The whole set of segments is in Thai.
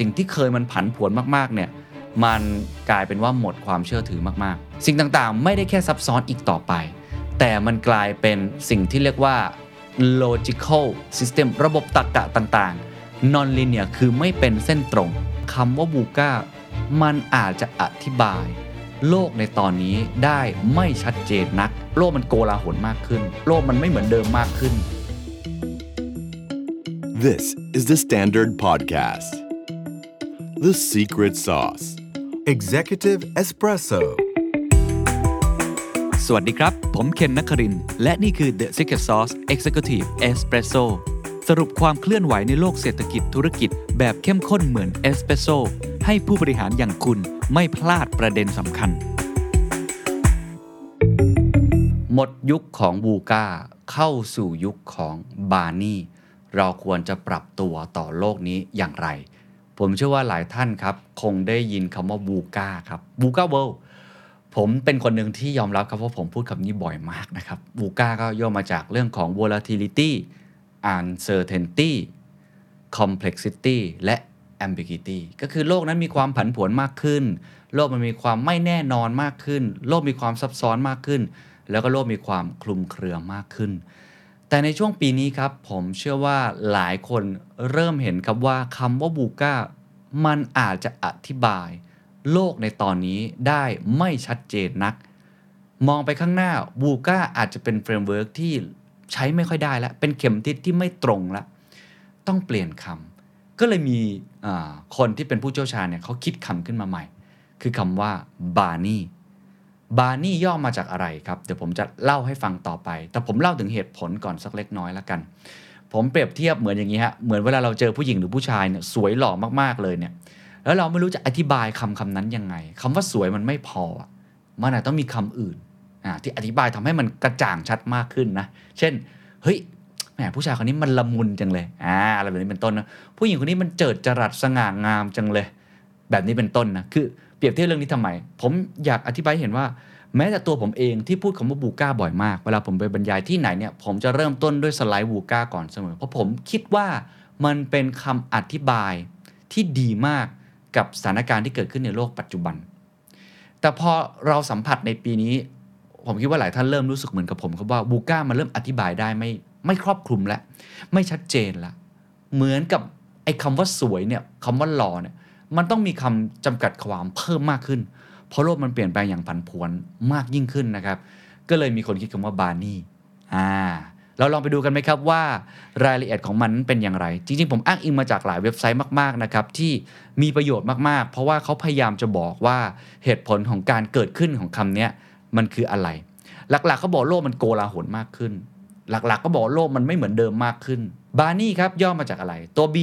สิ่งที่เคยมันผันผวนมากๆ เนี่ย มันกลายเป็นว่าหมดความเชื่อถือมากๆ สิ่งต่างๆ ไม่ได้แค่ซับซ้อนอีกต่อไป แต่มันกลายเป็นสิ่งที่เรียกว่า logical system ระบบตรรกะต่างๆ non linear คือไม่เป็นเส้นตรง คำว่าบูก้า มันอาจจะอธิบาย โลกในตอนนี้ได้ไม่ชัดเจนนัก โลกมันโกลาหลมากขึ้น โลกมันไม่เหมือนเดิมมากขึ้น This is the Standard Podcast. The Secret Sauce. Executive Espresso สวัสดีครับ ผมเคนนักคริน และนี่คือ The Secret Sauce Executive Espresso สรุปความเคลื่อนไหวในโลกเศรษฐกิจธุรกิจแบบเข้มข้นเหมือนเอสเปรสโซให้ผู้บริหารอย่างคุณไม่พลาดประเด็นสำคัญ หมดยุคของบูกาเข้าสู่ยุคของบาร์นี่ เราควรจะปรับตัวต่อโลกนี้อย่างไร ผมเชื่อว่าหลายท่านครับ คงได้ยินคำว่าบูกาครับบูกาเวิลด์ผมเป็นคนหนึ่งที่ยอมรับครับว่าผมพูดคำนี้บ่อยมากนะครับบูกาก็ย่อมาจากเรื่องของ volatility uncertainty complexity และ ambiguity ก็คือโลกนั้นมีความผันผวนมากขึ้น โลกมันมีความไม่แน่นอนมากขึ้น โลกมีความซับซ้อนมากขึ้น แล้วก็โลกมีความคลุมเครือมากขึ้น แต่ในช่วงปีนี้ครับ ผมเชื่อว่าหลายคนเริ่มเห็นครับว่าคำว่า VUCA มันอาจจะอธิบาย โลกในตอนนี้ได้ไม่ชัดเจนนัก มองไปข้างหน้า VUCA อาจจะเป็น framework ที่ใช้ไม่ค่อยได้แล้ว เป็นเข็มทิศที่ไม่ตรงแล้ว ต้องเปลี่ยนคำก็เลยมีคนที่เป็นผู้เชี่ยวชาญเนี่ยเขาคิดคำขึ้นมาใหม่ คือคำว่าบาร์นี่ บาร์นี่ย่อมาจากอะไรครับ เดี๋ยวผมจะเล่าให้ฟังต่อไป แต่ผมเล่าถึงเหตุผลก่อนสักเล็กน้อยแล้วกัน ผมเปรียบเทียบเหมือนอย่างนี้ฮะ เหมือนเวลาเราเจอผู้หญิงหรือผู้ชายเนี่ยสวยหล่อมากๆเลยเนี่ย แล้วเราไม่รู้จะอธิบายคำคำนั้นยังไงคำว่าสวยมันไม่พออะมันอาจต้องมีคำอื่นอ่าที่อธิบายทำให้มันกระจ่างชัดมากขึ้นนะ เช่น เฮ้ยแหมผู้ชายคนนี้มันละมุนจังเลยอ่าอะไรแบบนี้เป็นต้นนะ ผู้หญิงคนนี้มันเจิดจรัสสง่างามจังเลย แบบนี้เป็นต้นนะ คือ เปรียบเทียบเรื่องนี้ทำไม ผมอยากอธิบายเห็นว่า แม้แต่ตัวผมเองที่พูดคำว่าบูก้าบ่อยมาก เวลาผมไปบรรยายที่ไหนเนี่ยผมจะเริ่มต้นด้วยสไลด์บูก้าก่อนเสมอ เพราะผมคิดว่ามันเป็นคำอธิบายที่ดีมากกับสถานการณ์ที่เกิดขึ้นในโลกปัจจุบัน แต่พอเราสัมผัสในปีนี้ ผมคิดว่าหลายท่านเริ่มรู้สึกเหมือนกับผมครับว่าบูก้ามันเริ่มอธิบายได้ไม่ไม่ครอบคลุมแล้วไม่ชัดเจนละ เหมือนกับไอ้คำว่าสวยเนี่ยคำว่าหล่อเนี่ย มันต้องมีคำจำกัดความเพิ่มมากขึ้น เพราะโลกมันเปลี่ยนแปลงอย่างผันผวนมากยิ่งขึ้นนะครับ ก็เลยมีคนคิดคำว่าบาร์นี่อ่าเราลองไปดูกันไหมครับว่ารายละเอียดของมันเป็นอย่างไร จริง ๆ ผมอ้างอิงมาจากหลายเว็บไซต์มากๆนะครับที่มีประโยชน์มากๆ เพราะว่าเขาพยายามจะบอกว่าเหตุผลของการเกิดขึ้นของคำนี้มันคืออะไร หลักๆเขาบอกโลกมันโกลาหลมากขึ้น หลักๆก็บอกโลกมันไม่เหมือนเดิมมากขึ้นบาร์นี่ครับย่อมาจากอะไร ตัว B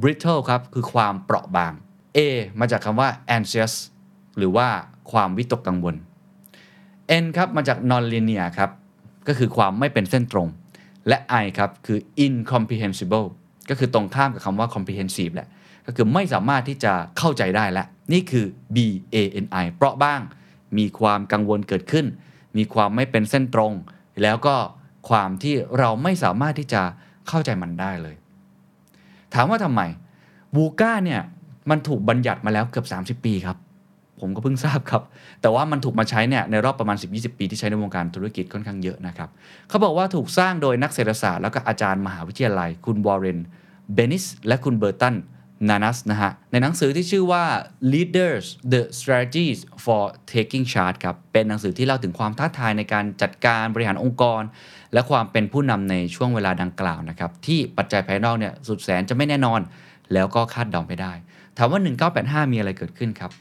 brittle ครับคือความเปราะบาง A มาจากคำว่า anxious หรือว่าความวิตกกังวล N ครับมาจาก non linear ครับ ก็คือความไม่เป็นเส้นตรง และ I ครับคือ incomprehensible ก็คือตรงข้ามกับคำว่า comprehensive แหละ ก็คือไม่สามารถที่จะเข้าใจได้และ นี่คือ B A N I เปราะบ้าง มีความกังวลเกิดขึ้น มีความไม่เป็นเส้นตรง แล้วก็ความที่เราไม่สามารถที่จะเข้าใจมันได้เลย ถามว่าทำไมบูก้าเนี่ย มันถูกบัญญัติมาแล้วเกือบ 30 ปีครับ ผมก็เพิ่งทราบครับ แต่ว่ามันถูกมาใช้เนี่ยในรอบประมาณ 10-20 ปีที่ใช้ในวงการธุรกิจค่อนข้างเยอะนะครับเขาบอกว่าถูกสร้างโดยนักเศรษฐศาสตร์แล้วก็อาจารย์มหาวิทยาลัย คุณวอร์เรนเบนิสและคุณเบอร์ตันนานัสนะฮะในหนังสือที่ชื่อว่า Leaders the Strategies for Taking Charge ครับเป็นหนังสือที่เล่าถึงความท้าทายในการจัดการบริหารองค์กร และความเป็นผู้นำในช่วงเวลาดังกล่าวนะครับที่ปัจจัยภายนอกเนี่ยสุดแสนจะไม่แน่นอน แล้วก็คาดเดาไม่ได้ ถามว่า 1985 มีอะไรเกิดขึ้นครับ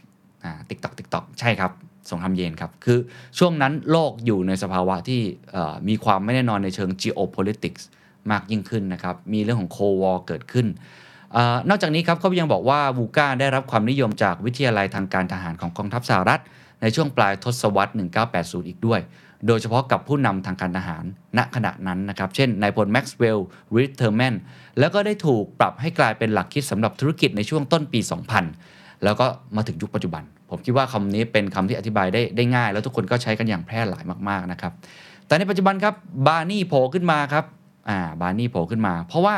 อ่า tick tock tick tock ใช่ครับสงครามเย็นครับ คือช่วงนั้นโลกอยู่ในสภาวะที่มีความไม่แน่นอนในเชิง geopolitics มากยิ่งขึ้นนะครับ มีเรื่องของ Cold War เกิดขึ้นออนอกจากนี้ครับเขายังบอกว่า VUCA ได้รับความนิยมจากวิทยาลัยทางการทหารของกองทัพสหรัฐ ในช่วงปลายทศวรรษ 1980 อีกด้วย โดยเฉพาะกับผู้นำทางการทหารณขณะนั้นนะครับ เช่นนายพลแม็กซ์เวลล์ริทเทอร์แมนแล้วก็ได้ถูกปรับให้กลายเป็นหลักคิดสำหรับธุรกิจในช่วงต้นปี 2000 แล้วก็มาถึงยุคปัจจุบัน ผมคิดว่าคำนี้เป็นคำที่อธิบายได้ได้ง่าย แล้วทุกคนก็ใช้กันอย่างแพร่หลายมากๆนะครับแต่ในปัจจุบันครับบาร์นี่โผล่ขึ้นมาครับอ่าบาร์นี่โผล่ขึ้นมา เพราะว่า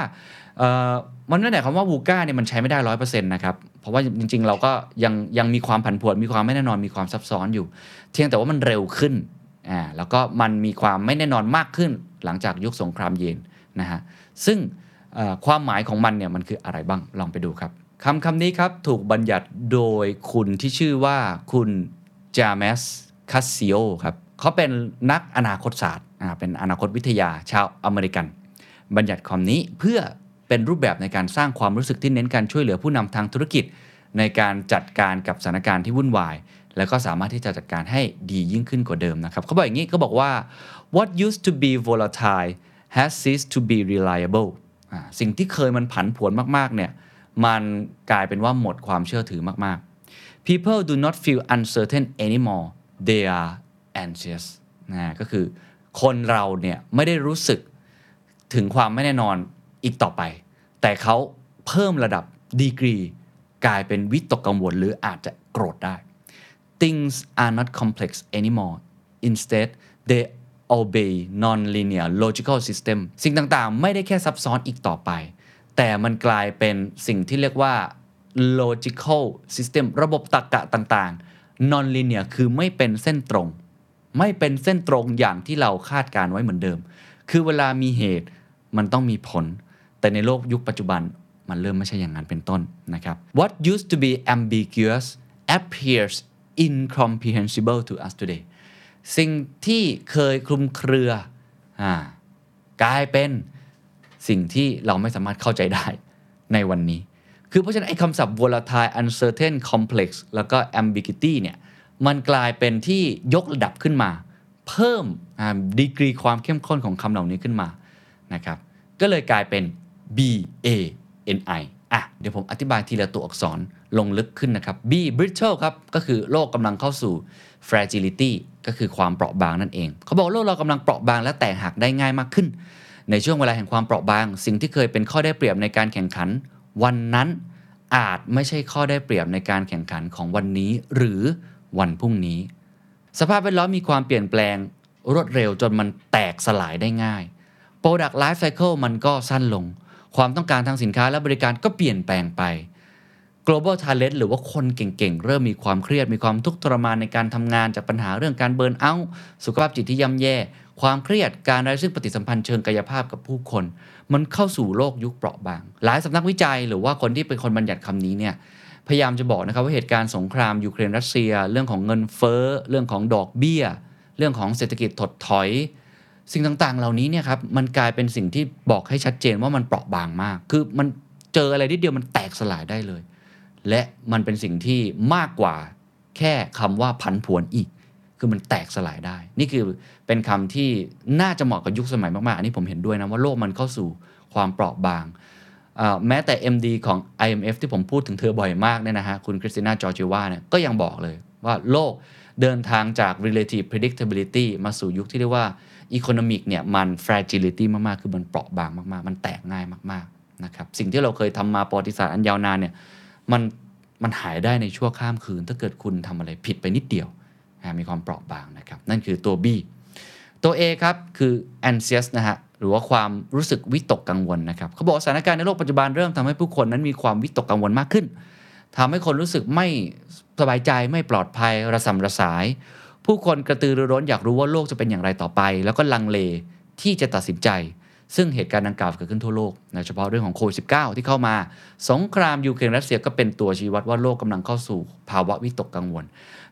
มันไม่ได้หมายความว่าวูก้าเนี่ยมันใช้ไม่ได้ร้อยเปอร์เซ็นต์นะครับ เพราะว่าจริง ๆ เราก็ยังยังมีความผันผวนมีความไม่แน่นอนมีความซับซ้อนอยู่ เพียงแต่ว่ามันเร็วขึ้น อ่าแล้วก็มันมีความไม่แน่นอนมากขึ้นหลังจากยุคสงครามเย็นนะฮะซึ่งความหมายของมันเนี่ยมันคืออะไรบ้างลองไปดูครับคำคำนี้ครับถูกบัญญัติโดยคุณที่ชื่อว่าคุณจาเมสคาซิโอครับเขาเป็นนักอนาคตศาสตร์เป็นอนาคตวิทยาชาวอเมริกัน บัญญัติคำนี้เพื่อเป็นรูปแบบในการสร้างความรู้สึกที่เน้นการช่วยเหลือผู้นำทางธุรกิจ ในการจัดการกับสถานการณ์ที่วุ่นวาย แล้วก็สามารถที่จะจัดการให้ดียิ่งขึ้นกว่าเดิมนะครับเขาบอกอย่างนี้เขาบอกว่า what used to be volatile has ceased to be reliable สิ่งที่เคยมันผันผวนมากๆเนี่ยมันกลายเป็นว่าหมดความเชื่อถือมากๆ people do not feel uncertain anymore they are anxious นะก็คือคนเราเนี่ยไม่ได้รู้สึกถึงความไม่แน่นอนอีกต่อไป แต่เขาเพิ่มระดับดีกรี กลายเป็นวิตกกังวลหรืออาจจะโกรธได้ things are not complex anymore instead they obey non-linear logical system สิ่งต่างๆ ไม่ได้แค่ซับซ้อนอีกต่อไป แต่มันกลายเป็นสิ่งที่เรียกว่า logical system ระบบตรรกะต่างๆ non-linear คือไม่เป็นเส้นตรง ไม่เป็นเส้นตรงอย่างที่เราคาดการไว้เหมือนเดิม คือเวลามีเหตุมันต้องมีผล แต่ในโลกยุคปัจจุบันมันเริ่มไม่ใช่อย่างนั้นเป็นต้นนะครับ What used to be ambiguous appears incomprehensible to us today สิ่งที่เคยคลุมเครืออกลายเป็นสิ่งที่เราไม่สามารถเข้าใจได้ในวันนี้ คือเพราะฉะนั้นไอ้คำศัพท์ volatile uncertain complex แล้วก็ ambiguity เนี่ย มันกลายเป็นที่ยกระดับขึ้นมา เพิ่มดีกรีความเข้มข้นของคำเหล่านี้ขึ้นมา นะครับ ก็เลยกลายเป็น B A N I อะ เดี๋ยวผมอธิบายทีละตัวอักษร ลงลึกขึ้นนะครับ B brittle ครับ ก็คือโลกกำลังเข้าสู่ fragility ก็คือความเปราะบางนั่นเอง เขาบอกโลกเรากำลังเปราะบางและแตกหักได้ง่ายมากขึ้น ในช่วงเวลาแห่งความเปราะบาง สิ่งที่เคยเป็นข้อได้เปรียบในการแข่งขัน วันนั้นอาจไม่ใช่ข้อได้เปรียบในการแข่งขันของวันนี้ หรือวันพรุ่งนี้ สภาพแวดล้อมมีความเปลี่ยนแปลงรวดเร็วจนมันแตกสลายได้ง่าย Product Life Cycle มันก็สั้นลง ความต้องการทางสินค้าและบริการก็เปลี่ยนแปลงไป global talent หรือว่าคนเก่งๆ เริ่มมีความเครียด มีความทุกข์ทรมานในการทำงานจากปัญหาเรื่องการเบิร์นเอาท์สุขภาพจิตที่ย่ำแย่ ความเครียดการไร้ซึ่งปฏิสัมพันธ์เชิงกายภาพกับผู้คน มันเข้าสู่โลกยุคเปราะบาง หลายสำนักวิจัยหรือว่าคนที่เป็นคนบัญญัติคำนี้เนี่ยพยายามจะบอกนะครับว่าเหตุการณ์สงครามยูเครนรัสเซีย เรื่องของเงินเฟ้อ เรื่องของดอกเบี้ย เรื่องของเศรษฐกิจถดถอย สิ่งต่างๆ เหล่านี้เนี่ยครับมันกลายเป็นสิ่งที่บอกให้ชัดเจนว่ามันเปราะบางมาก คือมันเจออะไรนิดเดียวมันแตกสลายได้เลย และมันเป็นสิ่งที่มากกว่าแค่คำว่าพันผวนอีก คือมันแตกสลายได้ นี่คือเป็นคำที่น่าจะเหมาะกับยุคสมัยมากๆ อันนี้ผมเห็นด้วยนะว่าโลกมันเข้าสู่ความเปราะบาง แม้แต่ MD ของ IMF ที่ผมพูดถึงเธอบ่อยมากเนี่ยนะฮะคุณคริสติน่าจอร์จิวาเนี่ยก็ยังบอกเลยว่าโลกเดินทางจาก relative predictability มาสู่ยุคที่เรียกว่า economic เนี่ยมัน fragility มาก ๆ คือมันเปราะบางมาก ๆ มันแตกง่ายมาก ๆ นะครับ สิ่งที่เราเคยทำมาประวัติศาสตร์อันยาวนานเนี่ย มันมันหายได้ในชั่วข้ามคืน ถ้าเกิดคุณทำอะไรผิดไปนิดเดียว มีความเปราะบางนะครับ นั่นคือตัว B ตัว A ครับคือ anxious นะฮะหรือว่าความรู้สึกวิตกกังวลนะครับเขาบอกสถานการณ์ในโลกปัจจุบันเริ่มทำให้ผู้คนนั้นมีความวิตกกังวลมากขึ้นทำให้คนรู้สึกไม่สบายใจไม่ปลอดภัยระสำระสาย ผู้คนกระตือรือร้นอยากรู้ว่าโลกจะเป็นอย่างไรต่อไป แล้วก็ลังเลที่จะตัดสินใจ ซึ่งเหตุการณ์ดังกล่าวเกิดขึ้นทั่วโลกโดยเฉพาะเรื่องของโควิด -19 ที่เข้ามา สงครามยูเครนรัสเซียก็เป็นตัวชี้วัดว่าโลกกำลังเข้าสู่ภาวะวิตกกังวล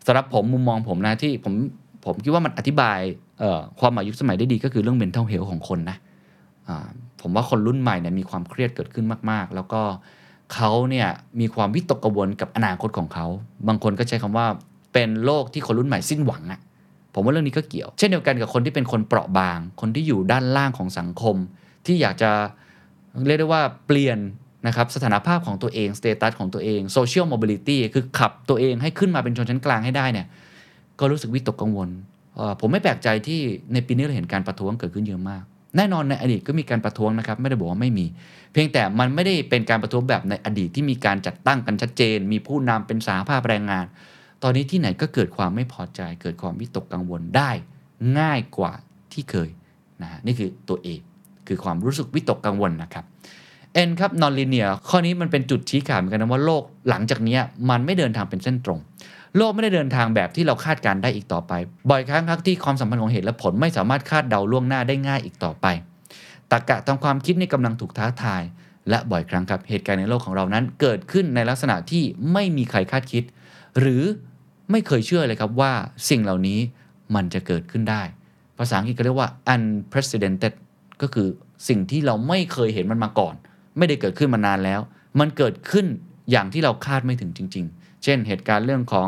สำหรับผมมุมมองผมนะที่ผมผมคิดว่ามันอธิบายความหมายยุคสมัยได้ดีก็คือเรื่อง mental health ของคนนะผมว่าคนรุ่นใหม่เนี่ยมีความเครียดเกิดขึ้นมาก ๆ แล้วก็เขาเนี่ยมีความวิตกกังวลกับอนาคตของเขา บางคนก็ใช้คำว่าเป็นโลกที่คนรุ่นใหม่สิ้นหวังอะ ผมว่าเรื่องนี้ก็เกี่ยว เช่นเดียวกันกับคนที่เป็นคนเปราะบาง คนที่อยู่ด้านล่างของสังคม ที่อยากจะเรียกได้ว่าเปลี่ยนนะครับสถานภาพของตัวเอง status ของตัวเอง social mobility คือขับตัวเองให้ขึ้นมาเป็นชนชั้นกลางให้ได้เนี่ยก็รู้สึกวิตกกังวล ผมไม่แปลกใจที่ในปีนี้เราเห็นการประท้วงเกิดขึ้นเยอะมาก แน่นอนในอดีตก็มีการประท้วงนะครับ ไม่ได้บอกว่าไม่มี เพียงแต่มันไม่ได้เป็นการประท้วงแบบในอดีตที่มีการจัดตั้งกันชัดเจน มีผู้นำเป็นสหภาพแรงงาน ตอนนี้ที่ไหนก็เกิดความไม่พอใจ เกิดความวิตกกังวลได้ง่ายกว่าที่เคยนะนี่คือตัวเอคือความรู้สึกวิตกกังวลนะครับ N ครับ non-linear ข้อนี้มันเป็นจุดชี้ขาดเหมือนกันนะว่าโลกหลังจากนี้มันไม่เดินทางเป็นเส้นตรง โลกไม่ได้เดินทางแบบที่เราคาดการได้อีกต่อไป บ่อยครั้งครับที่ความสัมพันธ์ของเหตุและผลไม่สามารถคาดเดาล่วงหน้าได้ง่ายอีกต่อไปตรรกะตามความคิดนี่กำลังถูกท้าทาย และบ่อยครั้งครับเหตุการณ์ในโลกของเรานั้น เกิดขึ้นในลักษณะที่ไม่มีใครคาดคิด หรือ ไม่เคยเชื่อเลยครับว่าสิ่งเหล่านี้มันจะเกิดขึ้นได้ ภาษาอังกฤษก็เรียกว่า unprecedented ก็คือสิ่งที่เราไม่เคยเห็นมันมาก่อน ไม่ได้เกิดขึ้นมานานแล้ว มันเกิดขึ้นอย่างที่เราคาดไม่ถึงจริง ๆ เช่นเหตุการณ์เรื่องของ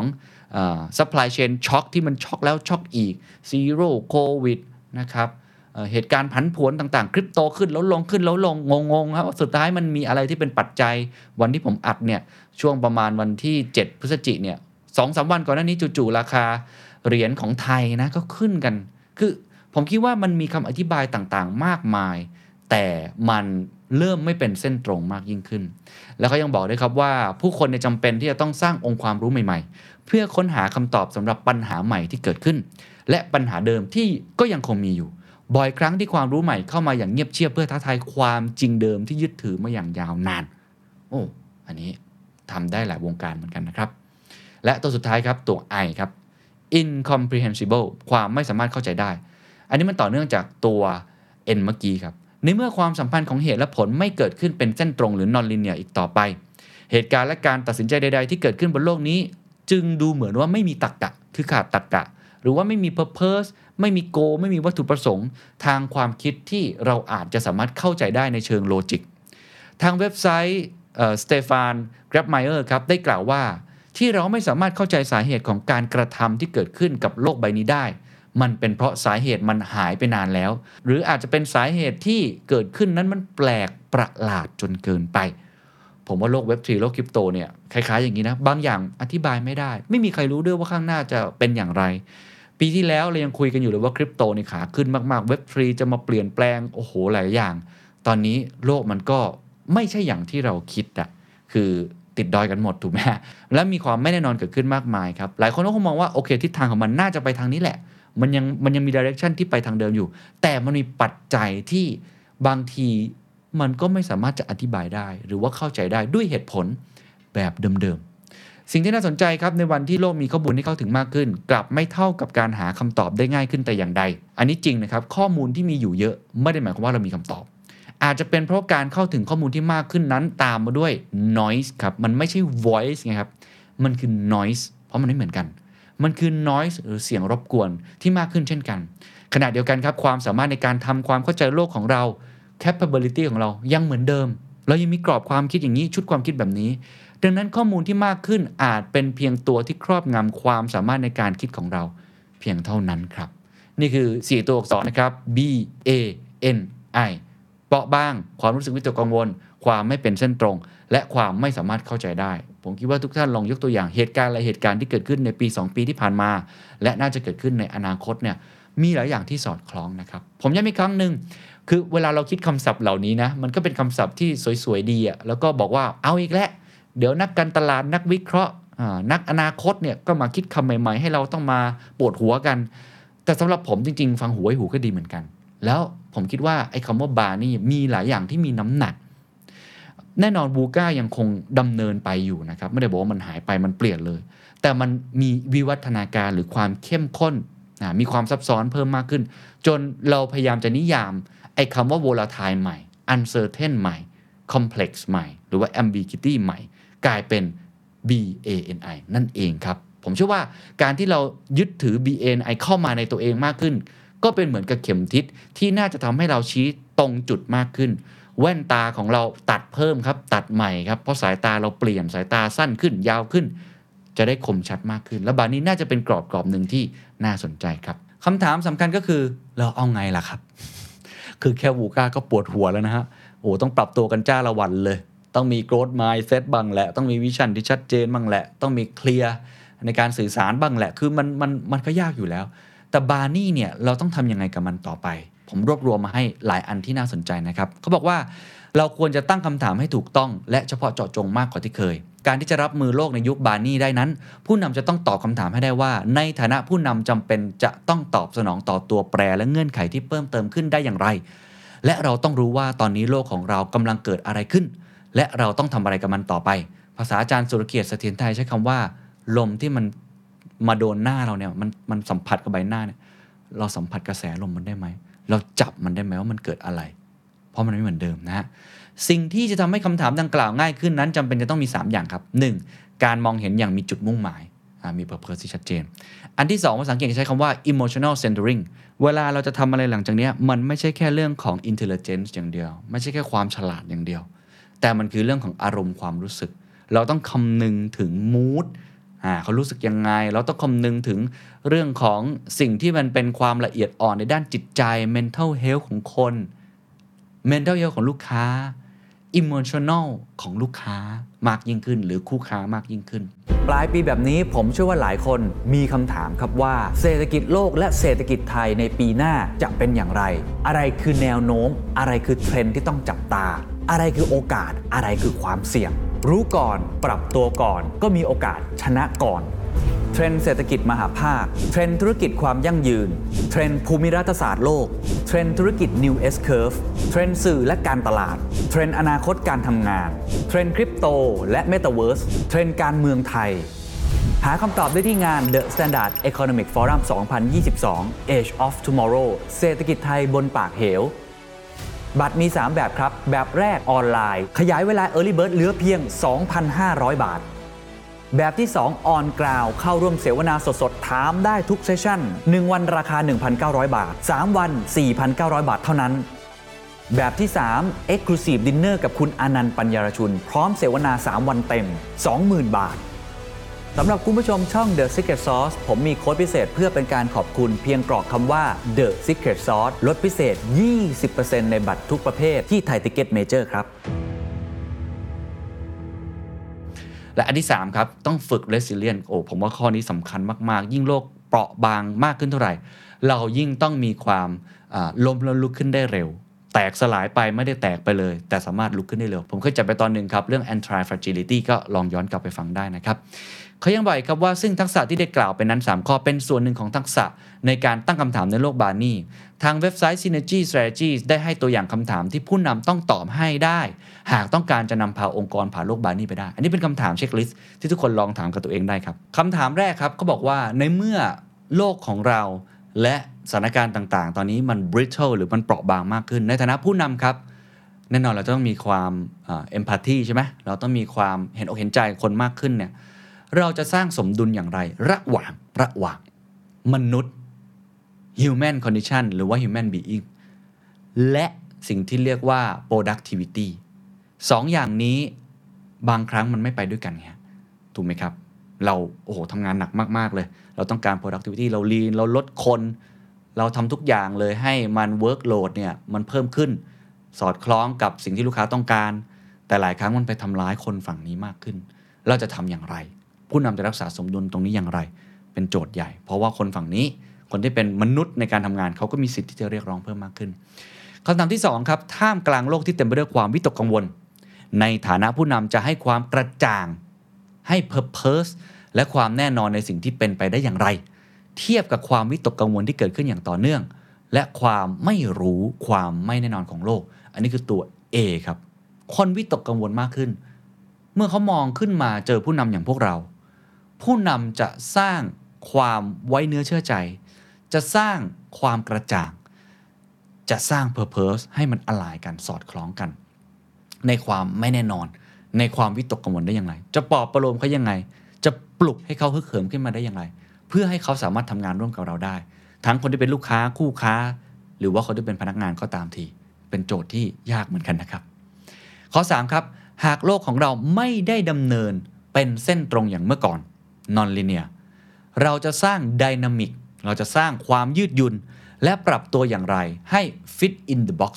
supply chain shock ที่มันช็อกแล้วช็อกอีก zero covid นะครับเเหตุการณ์ผันผวนต่างๆ คริปโตขึ้นแล้วลงขึ้นแล้วลงงงๆครับสุดท้ายมันมีอะไรที่เป็นปัจจัยวันที่ผมอัดเนี่ยช่วงประมาณวันที่ 7 พฤศจิเนี่ย สองสามวันก่อนหน้านี้จู่ๆราคาเหรียญของไทยนะก็ขึ้นกัน คือผมคิดว่ามันมีคำอธิบายต่างๆ มากมาย แต่มันเริ่มไม่เป็นเส้นตรงมากยิ่งขึ้น แล้วเขายังบอกด้วยครับว่าผู้คนเนี่ยจำเป็นที่จะต้องสร้างองค์ความรู้ใหม่ๆ เพื่อค้นหาคำตอบสำหรับปัญหาใหม่ที่เกิดขึ้น และปัญหาเดิมที่ก็ยังคงมีอยู่ บ่อยครั้งที่ความรู้ใหม่เข้ามาอย่างเงียบเชียบเพื่อท้าทายความจริงเดิมที่ยึดถือมาอย่างยาวนาน โอ้ อันนี้ทำได้หลายวงการเหมือนกันนะครับ และตัวสุดท้ายครับตัว I ครับ incomprehensible ความไม่สามารถเข้าใจได้ อันนี้มันต่อเนื่องจากตัว N เมื่อกี้ครับ ในเมื่อความสัมพันธ์ของเหตุและผลไม่เกิดขึ้นเป็นเส้นตรงหรือ non linear อีกต่อไป เหตุการณ์และการตัดสินใจใด ๆ ที่เกิดขึ้นบนโลกนี้ จึงดูเหมือนว่าไม่มีตรรกะ คือขาดตรรกะ หรือว่าไม่มี purpose ไม่มี goal ไม่มีวัตถุประสงค์ ทางความคิดที่เราอาจจะสามารถเข้าใจได้ในเชิง logic ทางเว็บไซต์สเตฟานกราฟไมเออร์ครับได้กล่าวว่า ที่เราไม่สามารถเข้าใจสาเหตุของการกระทำที่เกิดขึ้นกับโลกใบนี้ได้ มันเป็นเพราะสาเหตุมันหายไปนานแล้ว หรืออาจจะเป็นสาเหตุที่เกิดขึ้นนั้นมันแปลกประหลาดจนเกินไป ผมว่าโลกเว็บทรีโลกคริปโตเนี่ยคล้าย ๆ อย่างนี้นะ บางอย่างอธิบายไม่ได้ ไม่มีใครรู้ด้วยว่าข้างหน้าจะเป็นอย่างไร ปีที่แล้วเรายังคุยกันอยู่เลยว่าคริปโตนี่ขาขึ้นมากๆเว็บทรีจะมาเปลี่ยนแปลงโอ้โหหลายอย่าง ตอนนี้โลกมันก็ไม่ใช่อย่างที่เราคิดอะคือ ติดดอยกันหมดถูกไหมและมีความไม่แน่นอนเกิดขึ้นมากมายครับหลายคนก็คงมองว่าโอเคทิศทางของมันน่าจะไปทางนี้แหละ มันยังมันยังมีดิเรกชันที่ไปทางเดิมอยู่ แต่มันมีปัจจัยที่บางทีมันก็ไม่สามารถจะอธิบายได้ หรือว่าเข้าใจได้ด้วยเหตุผลแบบเดิมๆ สิ่งที่น่าสนใจครับในวันที่โลกมีข้อมูลที่เข้าถึงมากขึ้น กลับไม่เท่ากับการหาคำตอบได้ง่ายขึ้นแต่อย่างใด อันนี้จริงนะครับข้อมูลที่มีอยู่เยอะไม่ได้หมายความว่าเรามีคำตอบ อาจจะเป็นเพราะการเข้าถึงข้อมูลที่มากขึ้นนั้นตามมาด้วย noise ครับ มันไม่ใช่ voice ไงครับ มันคือ noise เพราะมันไม่เหมือนกัน มันคือ noise หรือเสียงรบกวนที่มากขึ้นเช่นกัน ขณะเดียวกันครับ ความสามารถในการทำความเข้าใจโลกของเรา capability ของเรายังเหมือนเดิม เรายังมีกรอบความคิดอย่างนี้ชุดความคิดแบบนี้ ดังนั้นข้อมูลที่มากขึ้นอาจเป็นเพียงตัวที่ครอบงำความสามารถในการคิดของเรา เพียงเท่านั้นครับ นี่คือ 4 ตัวอักษรนะครับ B A N I เปราะบ้าง ความรู้สึกวิตกกังวล ความไม่เป็นเส้นตรง และความไม่สามารถเข้าใจได้ ผมคิดว่าทุกท่านลองยกตัวอย่างเหตุการณ์อะไรเหตุการณ์ที่เกิดขึ้นในปี 2 ปีที่ผ่านมา และน่าจะเกิดขึ้นในอนาคตเนี่ยมีหลายอย่างที่สอดคล้องนะครับ ผมย้ำอีกครั้งหนึ่งคือเวลาเราคิดคำศัพท์เหล่านี้นะมันก็เป็นคำศัพท์ที่สวยๆดีอะแล้วก็บอกว่าเอาอีกแล้วเดี๋ยวนักการตลาดนักวิเคราะห์นักอนาคตเนี่ยก็มาคิดคำใหม่ ๆ ให้เราต้องมาปวดหัวกัน แต่สำหรับผมจริงๆ ฟังหูไว้หูก็ดีเหมือนกัน แล้ว ผมคิดว่าไอ้คำว่าบาร์นี่มีหลายอย่างที่มีน้ำหนัก แน่นอนบูก้ายังคงดำเนินไปอยู่นะครับ ไม่ได้บอกว่ามันหายไปมันเปลี่ยนเลย แต่มันมีวิวัฒนาการหรือความเข้มข้นมีความซับซ้อนเพิ่มมากขึ้น จนเราพยายามจะนิยาม ไอ้คำว่า volatile ใหม่ uncertain ใหม่ complex ใหม่ หรือว่า ambiguity ใหม่ กลายเป็น BANI นั่นเองครับ ผมเชื่อว่าการที่เรายึดถือ BANI เข้ามาในตัวเองมากขึ้น ก็เป็นเหมือนกับเข็มทิศที่น่าจะทำให้เราชี้ตรงจุดมากขึ้น แว่นตาของเราตัดเพิ่มครับ ตัดใหม่ครับ เพราะสายตาเราเปลี่ยนสายตาสั้นขึ้นยาวขึ้น จะได้คมชัดมากขึ้น และบานนี้น่าจะเป็นกรอบกรอบหนึ่งที่น่าสนใจครับคำถามสำคัญก็คือเราเอาไงล่ะครับ คือแค่วูก้าก็ปวดหัวแล้วนะฮะโอ้ต้องปรับตัวกันจ้าละวันเลย ต้องมี growth mindset บ้างแหละ ต้องมีวิชั่นที่ชัดเจนบ้างแหละ ต้องมีเคลียร์ในการสื่อสารบ้างแหละ คือมันมันมันก็ยากอยู่แล้ว แต่บาร์นี่เนี่ยเราต้องทำยังไงกับมันต่อไป ผมรวบรวมมาให้หลายอันที่น่าสนใจนะครับเขาบอกว่าเราควรจะตั้งคำถามให้ถูกต้อง และเฉพาะเจาะจงมากกว่าที่เคย การที่จะรับมือโลกในยุคบาร์นี่ได้นั้น ผู้นำจะต้องตอบคำถามให้ได้ว่า ในฐานะผู้นำจำเป็นจะต้องตอบสนองต่อตัวแปรและเงื่อนไขที่เพิ่มเติมขึ้นได้อย่างไร และเราต้องรู้ว่าตอนนี้โลกของเรากำลังเกิดอะไรขึ้น และเราต้องทำอะไรกับมันต่อไป ภาษาอาจารย์สุรเกียรติเสถียรไทยใช้คำว่า ลมที่มัน มาโดนหน้าเราเนี่ยมันมันสัมผัสกับใบหน้าเนี่ยเราสัมผัสกระแสลมมันได้ไหม เราจับมันได้ไหมว่ามันเกิดอะไร เพราะมันไม่เหมือนเดิมนะฮะสิ่งที่จะทำให้คำถามดังกล่าวง่ายขึ้นนั้นจำเป็นจะต้องมี 3 อย่างครับ 1. การมองเห็นอย่างมีจุดมุ่งหมายมี purpose ที่ชัดเจน อันที่ 2 ภาษาอังกฤษใช้คำว่า emotional centering เวลาเราจะทำอะไรหลังจากนี้มันไม่ใช่แค่เรื่องของ intelligence อย่างเดียว ไม่ใช่แค่ความฉลาดอย่างเดียว แต่มันคือเรื่องของอารมณ์ความรู้สึก เราต้องคำนึงถึง mood เขารู้สึกยังไง เราต้องคำนึงถึงเรื่องของสิ่งที่มันเป็นความละเอียดอ่อนในด้านจิตใจ mental health ของคน mental health ของลูกค้า emotional ของลูกค้ามากยิ่งขึ้น หรือคู่ค้ามากยิ่งขึ้น ปลายปีแบบนี้ผมเชื่อว่าหลายคนมีคำถามครับว่า เศรษฐกิจโลกและเศรษฐกิจไทยในปีหน้าจะเป็นอย่างไร อะไรคือแนวโน้ม อะไรคือเทรนด์ที่ต้องจับตา อะไรคือโอกาสอะไรคือความเสี่ยง รู้ก่อนปรับตัวก่อน ก็มีโอกาสชนะก่อน เทรนด์เศรษฐกิจมหภาค เทรนด์ธุรกิจความยั่งยืน เทรนด์ภูมิรัฐศาสตร์โลก เทรนด์ธุรกิจ New S Curve เทรนด์สื่อและการตลาด เทรนด์อนาคตการทำงาน เทรนด์คริปโตและ Metaverse เทรนด์การเมืองไทย หาคำตอบได้ที่งาน The Standard Economic Forum 2022 Age of Tomorrow เศรษฐกิจไทยบนปากเหว บัตรมี 3 แบบครับ แบบแรกออนไลน์ ขยายเวลา Early Bird เหลือเพียง 2,500 บาท แบบที่2 on ground เข้าร่วมเสวนาสดๆ ถามได้ทุก session 1 วันราคา 1,900 บาท 3 วัน 4,900 บาทเท่านั้น แบบที่ 3 Exclusive Dinner กับคุณอานันท์ปันยารชุน พร้อมเสวนา 3 วันเต็ม 20,000 บาท สำหรับคุณผู้ชมช่อง The Secret Sauce ผมมีโค้ดพิเศษเพื่อเป็นการขอบคุณเพียงกรอกคำว่า The Secret Sauce ลดพิเศษ 20%ในบัตรทุกประเภทที่ Thaiticketmajor ครับ และอันที่ 3 ครับ ต้องฝึก resilience โอ้ผมว่าข้อนี้สำคัญมาก ๆ ยิ่งโลกเปราะบางมากขึ้นเท่าไหร่ เรายิ่งต้องมีความล้มแล้วลุกขึ้นได้เร็วแตกสลายไปไม่ได้แตกไปเลย แต่สามารถลุกขึ้นได้เร็ว ผมเคยจัดไปตอนหนึ่งครับ เรื่อง anti fragility ก็ลองย้อนกลับไปฟังได้นะครับ เขายังบอกครับว่าซึ่งทักษะที่ได้กล่าวไปนั้น 3 ข้อเป็นส่วนหนึ่งของทักษะในการตั้งคำถามในโลกบานี่ทางเว็บไซต์ Synergy Strategies ได้ให้ตัวอย่างคำถามที่ผู้นำต้องตอบให้ได้ หากต้องการจะนำพาองค์กรผ่านโลกบานี่ไปได้ อันนี้เป็นคำถามเช็คลิสต์ที่ทุกคนลองถามกับตัวเองได้ครับคำถามแรกครับเขาบอกว่าในเมื่อโลกของเราและสถานการณ์ต่างๆ ตอนนี้มัน brittle หรือมันเปราะบางมากขึ้น ในฐานะผู้นำครับ แน่นอนเราต้องมีความเอ็มพัตตีใช่ไหมเราต้องมีความเห็นอกเห็นใจคนมากขึ้นเนี่ย เราจะสร้างสมดุลอย่างไร ระหว่างระหว่างมนุษย์ human condition หรือว่า human being และสิ่งที่เรียกว่า productivity สองอย่างนี้บางครั้งมันไม่ไปด้วยกันไงถูกไหมครับ เราโอ้โหทำงานหนักมาก ๆ เลย เราต้องการ productivity เรา lean เราลดคน เราทำทุกอย่างเลยให้มัน workload เนี่ยมันเพิ่มขึ้น สอดคล้องกับสิ่งที่ลูกค้าต้องการ แต่หลายครั้งมันไปทำร้ายคนฝั่งนี้มากขึ้น เราจะทำอย่างไร ผู้นำจะรักษาสมดุลตรงนี้อย่างไร เป็นโจทย์ใหญ่ เพราะว่าคนฝั่งนี้คนที่เป็นมนุษย์ในการทำงานเขาก็มีสิทธิ์ที่จะเรียกร้องเพิ่มมากขึ้นคำถามที่2ครับท่ามกลางโลกที่เต็มไปด้วยความวิตกกังวล ในฐานะผู้นำจะให้ความกระจ่าง ให้ purpose และความแน่นอนในสิ่งที่เป็นไปได้อย่างไร เทียบกับความวิตกกังวลที่เกิดขึ้นอย่างต่อเนื่อง และความไม่รู้ความไม่แน่นอนของโลก อันนี้คือตัว A ครับคนวิตกกังวลมากขึ้น เมื่อเขามองขึ้นมาเจอผู้นำอย่างพวกเรา ผู้นำจะสร้างความไว้เนื้อเชื่อใจ จะสร้างความกระจ่าง จะสร้าง Purpose ให้มันอลายกันสอดคล้องกัน ในความไม่แน่นอน ในความวิตกกังวลได้อย่างไร จะปลอบประโลมเขายังไง จะปลุกให้เขาฮึกเหิมขึ้นมาได้อย่างไร เพื่อให้เขาสามารถทำงานร่วมกับเราได้ ทั้งคนที่เป็นลูกค้าคู่ค้า หรือว่าคนที่เป็นพนักงานก็ตามที เป็นโจทย์ที่ยากเหมือนกันนะครับ ข้อ 3 ครับ หากโลกของเราไม่ได้ดำเนินเป็นเส้นตรงอย่างเมื่อก่อน non linear เราจะสร้างดินามิกเราจะสร้างความยืดหยุ่น และปรับตัวอย่างไรให้ fit in the box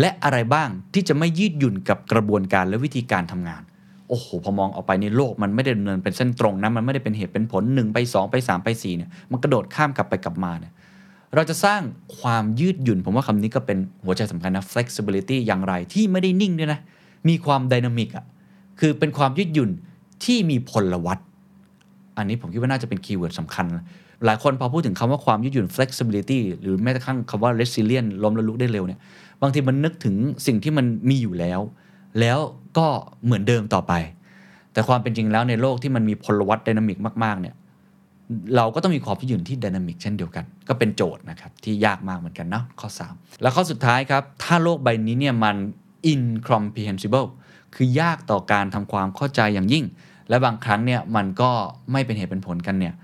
และอะไรบ้างที่จะไม่ยืดหยุ่นกับกระบวนการและวิธีการทำงาน โอ้โห พอมองออกไปในโลกมันไม่ได้ดำเนินเป็นเส้นตรงนะ มันไม่ได้เป็นเหตุเป็นผล 1 ไป 2 ไป 3 ไป 4 เนี่ย มันกระโดดข้ามกลับไปกลับมาเนี่ยเราจะสร้างความยืดหยุ่น ผมว่าคำนี้ก็เป็นหัวใจสำคัญนะ flexibility อย่างไรที่ไม่ได้นิ่งด้วยนะ มีความ dynamic อะคือเป็นความยืดหยุ่นที่มีพลวัต อันนี้ผมคิดว่าน่าจะเป็น keyword สำคัญ หลายคนพอพูดถึงคำว่าความยืดหยุ่น flexibility หรือแม้กระทั่งคำว่า resilient ล้มแล้วลุกได้เร็วเนี่ยบางทีมันนึกถึงสิ่งที่มันมีอยู่แล้ว แล้วก็เหมือนเดิมต่อไป แต่ความเป็นจริงแล้วในโลกที่มันมีพลวัต dynamicมากๆเนี่ยเราก็ต้องมีความยืดหยุ่นที่ดินามิกเช่นเดียวกัน ก็เป็นโจทย์นะครับ ที่ยากมากเหมือนกันเนาะข้อ 3 แล้วข้อสุดท้ายครับ ถ้าโลกใบนี้เนี่ยมัน incomprehensible คือยากต่อการทำความเข้าใจอย่างยิ่ง และบางครั้งเนี่ยมันก็ไม่เป็นเหตุเป็นผลกันเนี่ย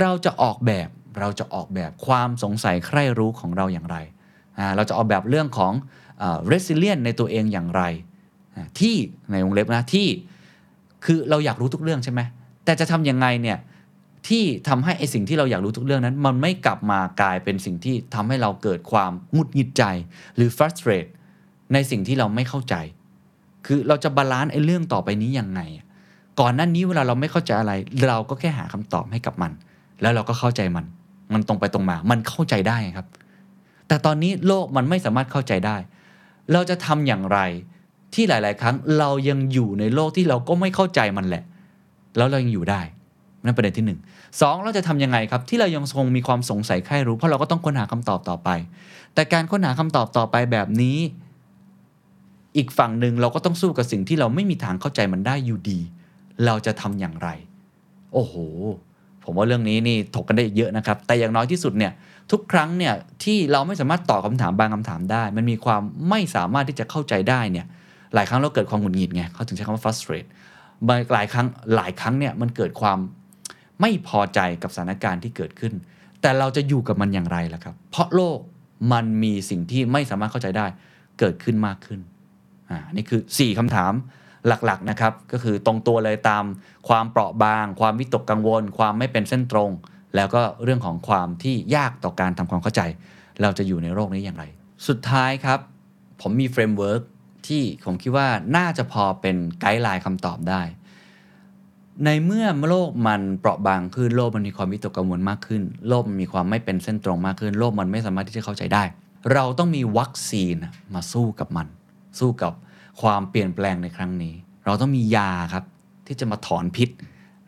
เราจะออกแบบเราจะออกแบบความสงสัยใคร่รู้ของเราอย่างไร เราจะออกแบบเรื่องของ resilient ในตัวเองอย่างไร ที่ในวงเล็บนะที่คือเราอยากรู้ทุกเรื่องใช่ไหมแต่จะทำยังไงเนี่ยที่ทำให้ไอสิ่งที่เราอยากรู้ทุกเรื่องนั้น มันไม่กลับมากลายเป็นสิ่งที่ทำให้เราเกิดความหงุดหงิดใจหรือ frustrate ในสิ่งที่เราไม่เข้าใจ คือเราจะ balance ไอเรื่องต่อไปนี้ยังไง ก่อนหน้านี้เวลาเราไม่เข้าใจอะไร เราก็แค่หาคำตอบให้กับมัน แล้วเราก็เข้าใจมัน มันตรงไปตรงมา มันเข้าใจได้ครับ แต่ตอนนี้โลกมันไม่สามารถเข้าใจได้ เราจะทำอย่างไรที่หลาย ๆ ครั้งเรายังอยู่ในโลกที่เราก็ไม่เข้าใจมันแหละ แล้วเรายังอยู่ได้นั่นประเด็นที่หนึ่งสองเราจะทำยังไงครับ ที่เรายังคงมีความสงสัยใคร่รู้ เพราะเราก็ต้องค้นหาคำตอบต่อไป แต่การค้นหาคำตอบต่อไปแบบนี้ อีกฝั่งหนึ่งเราก็ต้องสู้กับสิ่งที่เราไม่มีทางเข้าใจมันได้อยู่ดี เราจะทำอย่างไร โอ้โห ผมว่าเรื่องนี้นี่ถกกันได้เยอะนะครับ แต่อย่างน้อยที่สุดเนี่ยทุกครั้งเนี่ยที่เราไม่สามารถตอบคำถามบางคำถามได้ มันมีความไม่สามารถที่จะเข้าใจได้เนี่ยหลายครั้งเราเกิดความหงุดหงิดไงเขาถึงใช้คำว่า frustrate หลายครั้งหลายครั้งเนี่ยมันเกิดความไม่พอใจกับสถานการณ์ที่เกิดขึ้น แต่เราจะอยู่กับมันอย่างไรล่ะครับ เพราะโลกมันมีสิ่งที่ไม่สามารถเข้าใจได้เกิดขึ้นมากขึ้นอ่านี่คือ 4คำถาม หลักๆนะครับก็คือตรงตัวเลยตามความเปราะบาง ความวิตกกังวล ความไม่เป็นเส้นตรง แล้วก็เรื่องของความที่ยากต่อการทำความเข้าใจ เราจะอยู่ในโลกนี้อย่างไร สุดท้ายครับ ผมมี framework ที่ผมคิดว่าน่าจะพอเป็น guideline คำตอบได้ ในเมื่อโลกมันเปราะบางขึ้นโลกมันมีความวิตกกังวลมากขึ้น โลกมันมีความไม่เป็นเส้นตรงมากขึ้น โลกมันไม่สามารถที่จะเข้าใจได้ เราต้องมีวัคซีนมาสู้กับมัน สู้กับ ความเปลี่ยนแปลงในครั้งนี้ เราต้องมียาครับที่จะมาถอนพิษ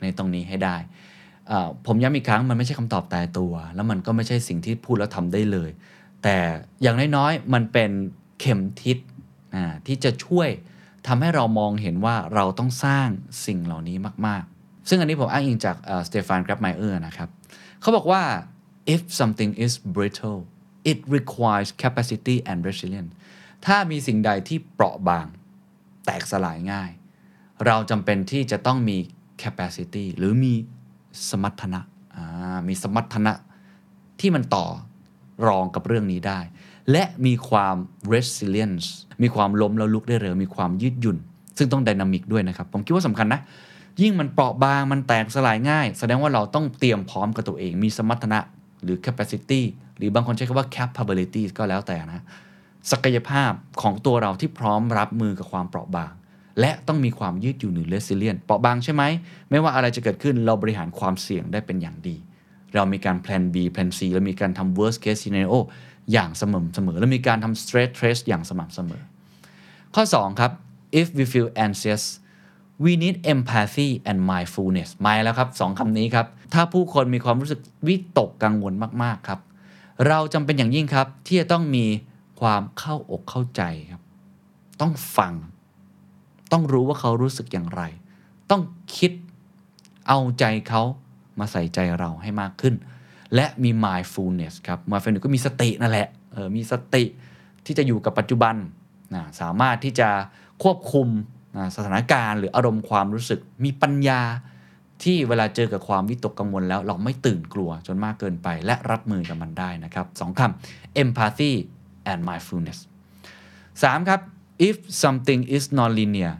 ในตรงนี้ให้ได้ ผมย้ำอีกครั้งมันไม่ใช่คำตอบตายตัว แล้วมันก็ไม่ใช่สิ่งที่พูดแล้วทำได้เลย แต่อย่างน้อยๆมันเป็นเข็มทิศที่จะช่วยทำให้เรามองเห็นว่าเราต้องสร้างสิ่งเหล่านี้มากๆ ซึ่งอันนี้ผมอ้างอิงจากสเตฟานกราฟไมเออร์นะครับ เขาบอกว่า if something is brittle it requires capacity and resilience ถ้ามีสิ่งใดที่เปราะบาง ตกสลายง่าย เราจำเป็นที่จะต้องมี capacity หรือมีสมรรถนะมีสมรรถนะที่มันต่อรองกับเรื่องนี้ได้ และมีความ resilience มีความล้มแล้วลุกได้เร็ว มีความยืดหยุ่น ซึ่งต้อง dynamic ด้วยนะครับ ผมคิดว่าสำคัญนะ ยิ่งมันเปราะบาง มันแตกสลายง่าย แสดงว่าเราต้องเตรียมพร้อมกับตัวเอง มีสมรรถนะหรือ capacity หรือบางคนใช้คำว่า capability ก็แล้วแต่นะ ศักยภาพของตัวเราที่พร้อมรับมือกับความเปราะบาง และต้องมีความยืดหยุ่นหรือ resilient เปราะบางใช่ไหม ไม่ว่าอะไรจะเกิดขึ้นเราบริหารความเสี่ยงได้เป็นอย่างดี เรามีการ plan B plan C แล้วมีการทำ worst case scenario อย่างสม่ำเสมอ และมีการทำ stress test อย่างสม่ำเสมอ ข้อ 2 ครับ if we feel anxious we need empathy and mindfulness มาแล้วครับสองคำนี้ครับ ถ้าผู้คนมีความรู้สึกวิตกกังวลมาก ๆ ครับ เราจำเป็นอย่างยิ่งครับ ที่จะต้องมี ความเข้าอกเข้าใจครับ ต้องฟัง ต้องรู้ว่าเขารู้สึกอย่างไร ต้องคิดเอาใจเขามาใส่ใจเราให้มากขึ้น และมี mindfulness ครับ mindfulness ก็มีสตินั่นแหละเออมีสติที่จะอยู่กับปัจจุบันนะสามารถที่จะควบคุมนะสถานการณ์ หรืออารมณ์ความรู้สึก มีปัญญาที่เวลาเจอกับความวิตกกังวลแล้วเราไม่ตื่นกลัวจนมากเกินไป และรับมือกับมันได้นะครับสองคำ empathy and mindfulness 3 ครับ if something is non-linear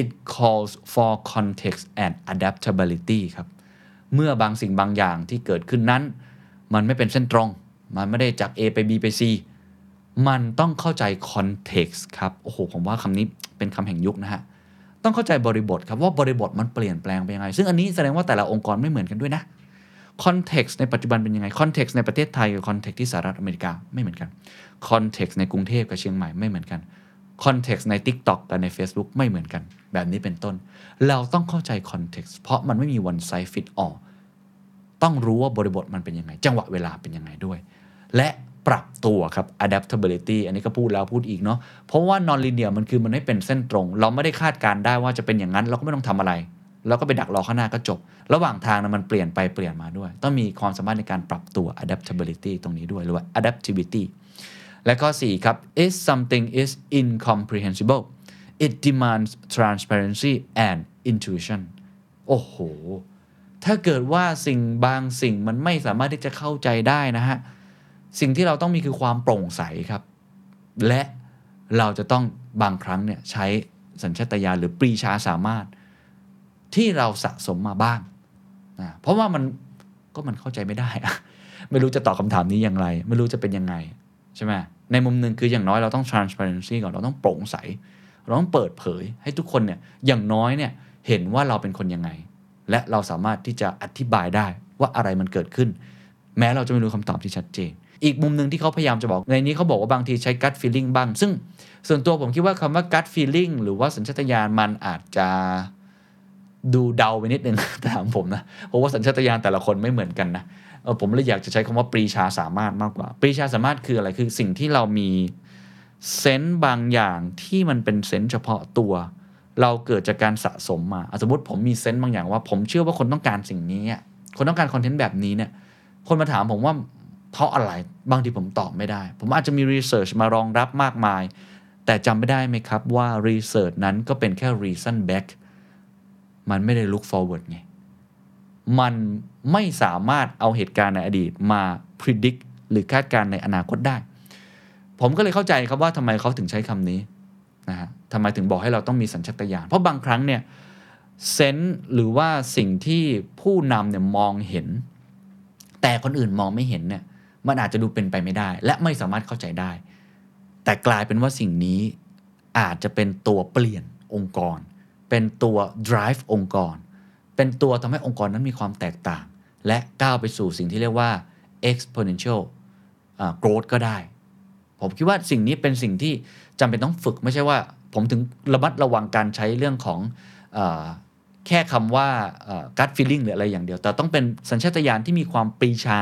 it calls for context and adaptability ครับ เมื่อบางสิ่งบางอย่างที่เกิดขึ้นนั้น มันไม่เป็นเส้นตรง มันไม่ได้จาก A ไป B ไป C มันต้องเข้าใจ context ครับ โอ้โห ผมว่าคำนี้เป็นคำแห่งยุคนะฮะ ต้องเข้าใจบริบทครับ ว่าบริบทมันเปลี่ยนแปลงไปยังไง ซึ่งอันนี้แสดงว่าแต่ละองค์กรไม่เหมือนกันด้วยนะ context ในปัจจุบันเป็นยังไง context ในประเทศไทยกับ context ที่สหรัฐอเมริกาไม่เหมือนกัน context ในกรุงเทพกับเชียงใหม่ไม่เหมือนกันคอนเท็กซ์ใน TikTok กับใน Facebook ไม่เหมือนกัน แบบนี้เป็นต้น เราต้องเข้าใจคอนเท็กซ์เพราะมันไม่มี one size fit all ต้องรู้ว่าบริบทมันเป็นยังไง จังหวะเวลาเป็นยังไงด้วย และปรับตัวครับ adaptability อันนี้ก็พูดแล้วพูดอีกเนาะเพราะว่า non linear มันคือมันไม่เป็นเส้นตรง เราไม่ได้คาดการได้ว่าจะเป็นอย่างนั้น เราก็ไม่ต้องทำอะไรเราก็ไปดักรอข้างหน้าก็จบ ระหว่างทางนะมันเปลี่ยนไปเปลี่ยนมาด้วย ต้องมีความสามารถในการปรับตัว adaptability ตรงนี้ด้วยหรือว่า adaptivity และข้อ 4 ครับ if something is incomprehensible it demands transparency and intuition โอ้โห ถ้าเกิดว่าสิ่งบางสิ่งมันไม่สามารถที่จะเข้าใจได้นะฮะ สิ่งที่เราต้องมีคือความโปร่งใสครับ และเราจะต้องบางครั้งเนี่ยใช้สัญชาตญาณหรือปรีชาสามารถ ที่เราสะสมมาบ้างนะเพราะว่ามันก็มันเข้าใจไม่ได้อะไม่รู้จะตอบคำถามนี้อย่างไร ไม่รู้จะเป็นยังไง ใช่ไหมในมุมหนึ่งคืออย่างน้อยเราต้อง transparency ก่อนเราต้องโปร่งใส เราต้องเปิดเผยให้ทุกคนเนี่ยอย่างน้อยเนี่ยเห็นว่าเราเป็นคนยังไง และเราสามารถที่จะอธิบายได้ว่าอะไรมันเกิดขึ้น แม้เราจะไม่รู้คำตอบที่ชัดเจน อีกมุมหนึ่งที่เขาพยายามจะบอก ในนี้เขาบอกว่าบางทีใช้ gut feeling บ้าง ซึ่งส่วนตัวผมคิดว่าคำว่า gut feeling หรือว่าสัญชาตญาณมันอาจจะดูเดาไปนิดนึงแต่ถามผมนะเพราะว่าสัญชาตญาณแต่ละคนไม่เหมือนกันนะ เออผมเลยอยากจะใช้คำว่าปรีชาสามารถมากกว่า ปรีชาสามารถคืออะไรคือสิ่งที่เรามีsense บางอย่างที่มันเป็น sense เฉพาะตัว เราเกิดจากการสะสมมาสมมติผมมี sense บางอย่างว่า ผมเชื่อว่าคนต้องการสิ่งนี้คนต้องการ content แบบนี้เนี่ย คนมาถามผมว่าเพราะอะไรบางทีผมตอบไม่ได้ ผมอาจจะมี research มารองรับมากมาย แต่จำไม่ได้ไหมครับว่า research นั้นก็เป็นแค่ reason back มันไม่ได้ look forward ไง มันไม่สามารถเอาเหตุการณ์ในอดีตมา predict หรือคาดการณ์ในอนาคตได้ ผมก็เลยเข้าใจครับว่าทำไมเขาถึงใช้คำนี้นะฮะทำไมถึงบอกให้เราต้องมีสัญชาตญาณเพราะบางครั้งเนี่ยเซนส์หรือว่าสิ่งที่ผู้นำเนี่ยมองเห็น แต่คนอื่นมองไม่เห็นเนี่ยมันอาจจะดูเป็นไปไม่ได้ และไม่สามารถเข้าใจได้ แต่กลายเป็นว่าสิ่งนี้อาจจะเป็นตัวเปลี่ยนองค์กร เป็นตัว drive องค์กร เป็นตัวทำให้องค์กรนั้นมีความแตกต่าง และก้าวไปสู่สิ่งที่เรียกว่า exponential growth ก็ได้ ผมคิดว่าสิ่งนี้เป็นสิ่งที่จำเป็นต้องฝึกไม่ใช่ว่า ผมถึงระมัดระวังการใช้เรื่องของอแค่คำว่า gut feeling หรืออะไรอย่างเดียว แต่ต้องเป็นสัญชาตญาณที่มีความปรีชา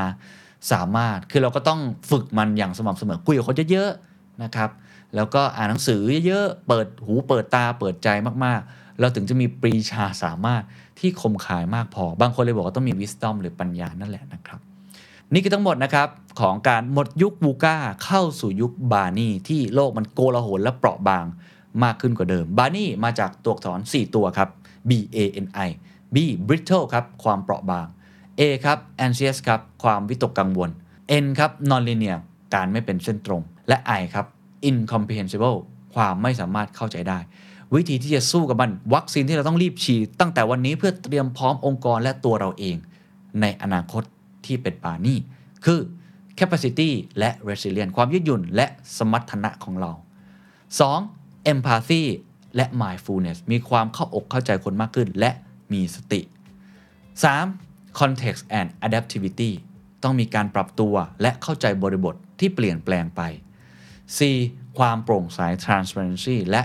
สามารถ คือเราก็ต้องฝึกมันอย่างสม่ำเสมอคุยกับคนเยอะๆนะครับ แล้วก็อ่านหนังสือเยอะๆเปิดหูเปิดตาเปิดใจมากๆ เราถึงจะมีปรีชาสามารถที่คมคายมากพอ บางคนเลยบอกว่าต้องมี wisdom หรือปัญญานั่นแหละนะครับ นี่คือทั้งหมดนะครับ ของการหมดยุคบูก้าเข้าสู่ยุคบาร์นี่ที่โลกมันโกลาหลและเปราะบางมากขึ้นกว่าเดิม บาร์นี่มาจากตัวอักษร 4 ตัวครับ B A N I B brittle ครับความเปราะบาง A ครับ anxious ครับความวิตกกังวล N ครับ non-linear การไม่เป็นเส้นตรง และ I ครับ incomprehensible ความไม่สามารถเข้าใจได้ วิธีที่จะสู้กับมันวัคซีนที่เราต้องรีบฉีดตั้งแต่วันนี้เพื่อเตรียมพร้อมองค์กรและตัวเราเอง ในอนาคตที่เป็นบานี่ คือ capacity และ resilience ความยืดหยุ่น และสมรรถนะของเรา 2. empathy และ mindfulness มีความเข้าอกเข้าใจคนมากขึ้น และมีสติ 3. context and adaptivity ต้องมีการปรับตัวและเข้าใจบริบทที่เปลี่ยนแปลงไป 4. ความโปร่งใส transparency และ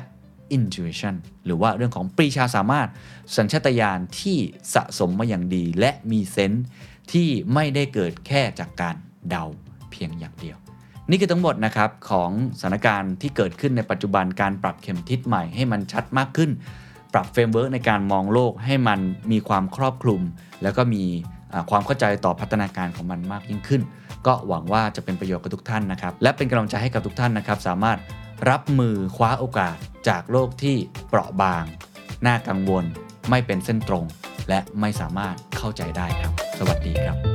intuition หรือว่าเรื่องของปรีชาสามารถสัญชาตญาณที่สะสมมาอย่างดี และมี sense ที่ไม่ได้เกิดแค่จากการเดาเพียงอย่างเดียว นี่คือทั้งหมดนะครับของสถานการณ์ที่เกิดขึ้นในปัจจุบันการปรับเข็มทิศใหม่ให้มันชัดมากขึ้น ปรับ framework ในการมองโลกให้มันมีความครอบคลุม แล้วก็มีความเข้าใจต่อพัฒนาการของมันมากยิ่งขึ้น ก็หวังว่าจะเป็นประโยชน์กับทุกท่านนะครับ และเป็นกำลังใจให้กับทุกท่านนะครับ สามารถ รับมือคว้าโอกาสจากโลกที่เปราะบาง น่ากังวล ไม่เป็นเส้นตรง และไม่สามารถเข้าใจได้ครับ สวัสดีครับ